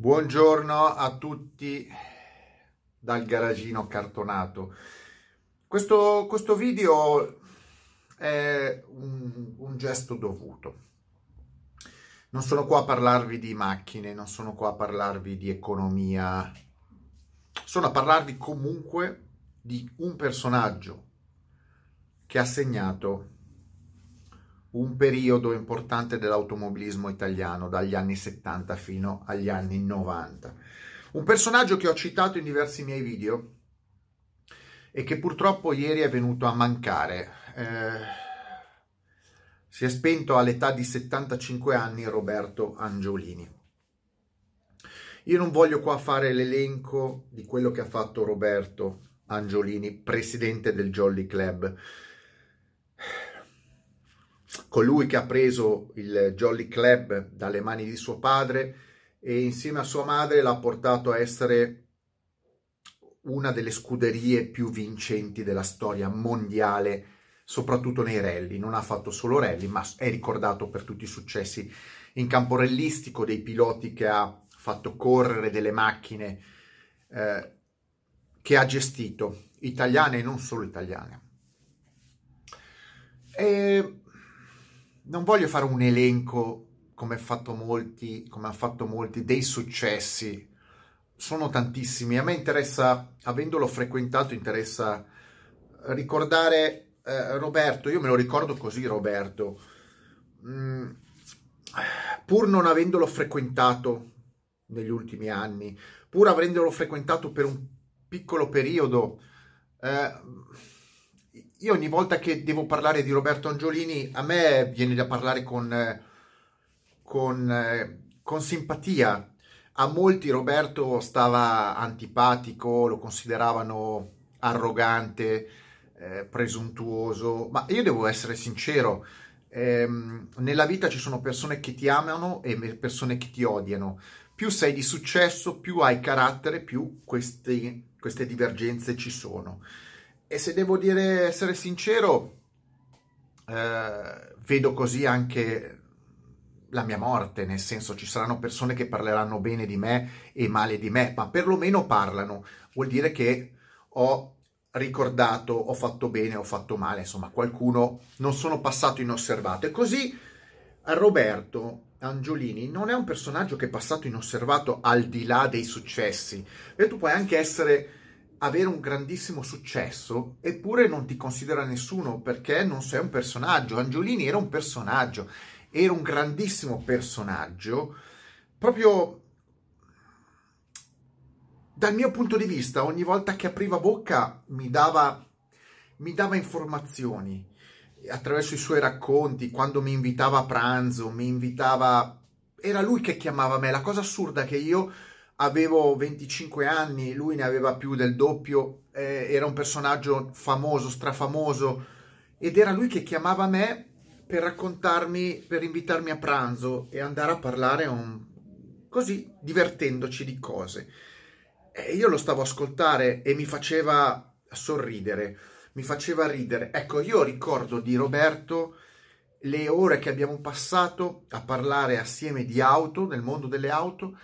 Buongiorno a tutti dal garagino cartonato. Questo, questo video è un, un, gesto dovuto. Non sono qua a parlarvi di macchine, non sono qua a parlarvi di economia, sono a parlarvi comunque di un personaggio che ha segnato un periodo importante dell'automobilismo italiano dagli anni 70 fino agli anni 90. Un personaggio che ho citato in diversi miei video e che purtroppo ieri è venuto a mancare. Eh, si è spento all'età di 75 anni Roberto Angiolini. Io non voglio qua fare l'elenco di quello che ha fatto Roberto Angiolini, presidente del Jolly Club colui che ha preso il Jolly Club dalle mani di suo padre e insieme a sua madre l'ha portato a essere una delle scuderie più vincenti della storia mondiale, soprattutto nei rally. Non ha fatto solo rally, ma è ricordato per tutti i successi in campo rallistico, dei piloti che ha fatto correre delle macchine eh, che ha gestito, italiane e non solo italiane. E non voglio fare un elenco come, fatto molti, come hanno fatto molti dei successi, sono tantissimi. A me interessa, avendolo frequentato, interessa ricordare eh, Roberto. Io me lo ricordo così, Roberto. Mm, pur non avendolo frequentato negli ultimi anni, pur avendolo frequentato per un piccolo periodo, eh, io ogni volta che devo parlare di Roberto Angiolini, a me viene da parlare con, con, con simpatia. A molti Roberto stava antipatico, lo consideravano arrogante, eh, presuntuoso, ma io devo essere sincero, ehm, nella vita ci sono persone che ti amano e persone che ti odiano. Più sei di successo, più hai carattere, più queste, queste divergenze ci sono. E se devo dire, essere sincero, eh, vedo così anche la mia morte, nel senso ci saranno persone che parleranno bene di me e male di me, ma perlomeno parlano, vuol dire che ho ricordato, ho fatto bene, ho fatto male, insomma qualcuno non sono passato inosservato. E così Roberto Angiolini non è un personaggio che è passato inosservato al di là dei successi, e tu puoi anche essere avere un grandissimo successo eppure non ti considera nessuno perché non sei un personaggio. Angiolini era un personaggio, era un grandissimo personaggio, proprio dal mio punto di vista, ogni volta che apriva bocca mi dava, mi dava informazioni attraverso i suoi racconti, quando mi invitava a pranzo, mi invitava... Era lui che chiamava me. La cosa assurda che io avevo 25 anni, lui ne aveva più del doppio, eh, era un personaggio famoso, strafamoso, ed era lui che chiamava me per raccontarmi, per invitarmi a pranzo e andare a parlare un... così, divertendoci di cose. E io lo stavo a ascoltare e mi faceva sorridere, mi faceva ridere. Ecco, io ricordo di Roberto le ore che abbiamo passato a parlare assieme di auto, nel mondo delle auto,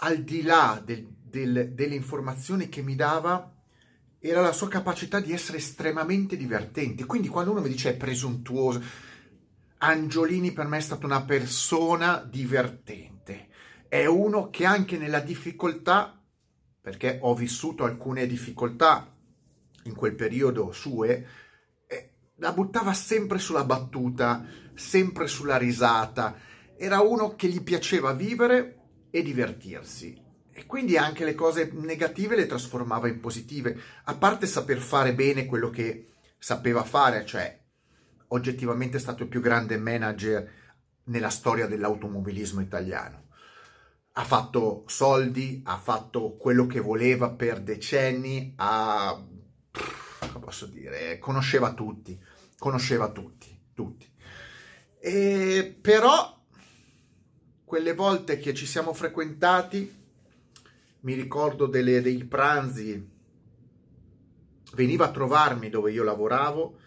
al di là del, del, delle informazioni che mi dava, era la sua capacità di essere estremamente divertente. Quindi quando uno mi dice è presuntuoso, Angiolini per me è stata una persona divertente. È uno che anche nella difficoltà, perché ho vissuto alcune difficoltà in quel periodo sue, eh, la buttava sempre sulla battuta, sempre sulla risata. Era uno che gli piaceva vivere e divertirsi. E quindi anche le cose negative le trasformava in positive, a parte saper fare bene quello che sapeva fare, cioè oggettivamente è stato il più grande manager nella storia dell'automobilismo italiano. Ha fatto soldi, ha fatto quello che voleva per decenni, ha, posso dire, conosceva tutti, conosceva tutti, tutti. E però quelle volte che ci siamo frequentati, mi ricordo delle, dei pranzi, veniva a trovarmi dove io lavoravo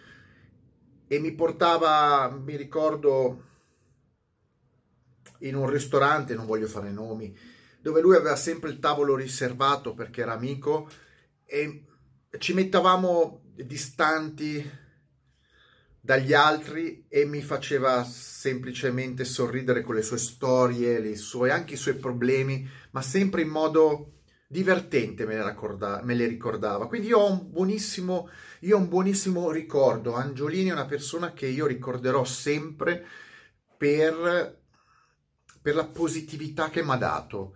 e mi portava, mi ricordo, in un ristorante, non voglio fare nomi, dove lui aveva sempre il tavolo riservato perché era amico e ci mettavamo distanti dagli altri e mi faceva semplicemente sorridere con le sue storie, le sue, anche i suoi problemi, ma sempre in modo divertente me le, raccorda, me le ricordava. Quindi io ho un buonissimo, io ho un buonissimo ricordo. Angiolini è una persona che io ricorderò sempre per, per la positività che mi ha dato.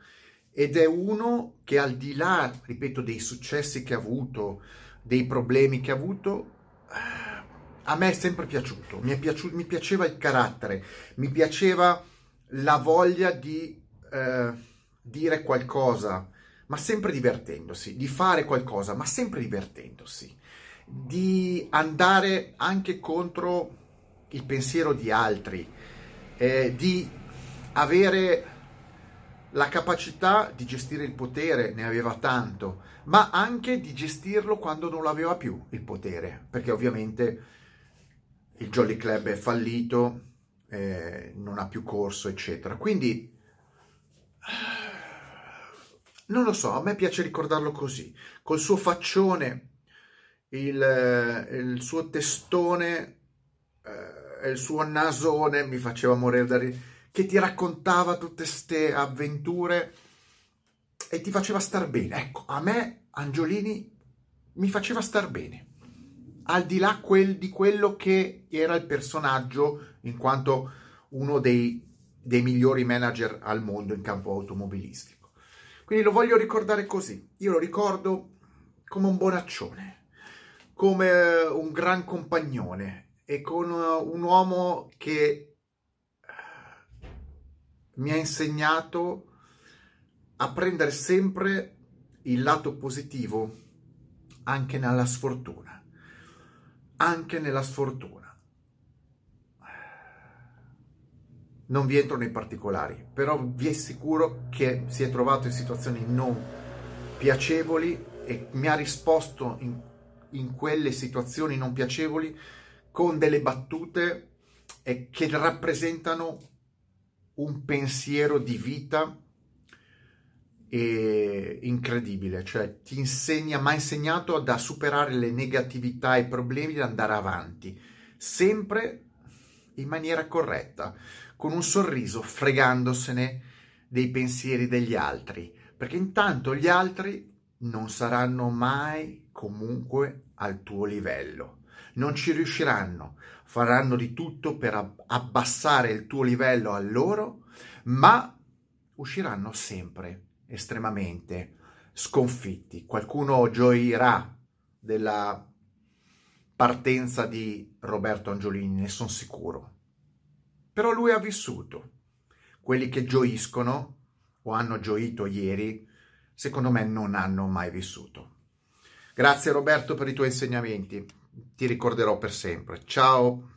Ed è uno che al di là, ripeto, dei successi che ha avuto, dei problemi che ha avuto, a me è sempre piaciuto. Mi, è piaciuto, mi piaceva il carattere, mi piaceva la voglia di eh, dire qualcosa, ma sempre divertendosi, di fare qualcosa, ma sempre divertendosi, di andare anche contro il pensiero di altri, eh, di avere la capacità di gestire il potere, ne aveva tanto, ma anche di gestirlo quando non l'aveva più il potere, perché ovviamente il Jolly Club è fallito, eh, non ha più corso, eccetera. Quindi non lo so, a me piace ricordarlo così, col suo faccione, il, il suo testone, eh, il suo nasone mi faceva morire da ridere, che ti raccontava tutte queste avventure e ti faceva star bene. Ecco, a me Angiolini mi faceva star bene, al di là quel, di quello che era il personaggio in quanto uno dei, dei migliori manager al mondo in campo automobilistico. Quindi lo voglio ricordare così. Io lo ricordo come un bonaccione, come un gran compagnone e con un uomo che eh, mi ha insegnato a prendere sempre il lato positivo anche nella sfortuna. Anche nella sfortuna. non vi entro nei particolari, però vi assicuro che si è trovato in situazioni non piacevoli e mi ha risposto in, in quelle situazioni non piacevoli con delle battute eh, che rappresentano un pensiero di vita eh, incredibile, cioè ti insegna, mi ha insegnato a superare le negatività e i problemi e andare avanti, sempre in maniera corretta con un sorriso, fregandosene dei pensieri degli altri, perché intanto gli altri non saranno mai comunque al tuo livello, non ci riusciranno, faranno di tutto per abbassare il tuo livello a loro, ma usciranno sempre estremamente sconfitti. Qualcuno gioirà della partenza di Roberto Angiolini, ne sono sicuro però lui ha vissuto. Quelli che gioiscono o hanno gioito ieri, secondo me non hanno mai vissuto. Grazie Roberto per i tuoi insegnamenti, ti ricorderò per sempre. Ciao!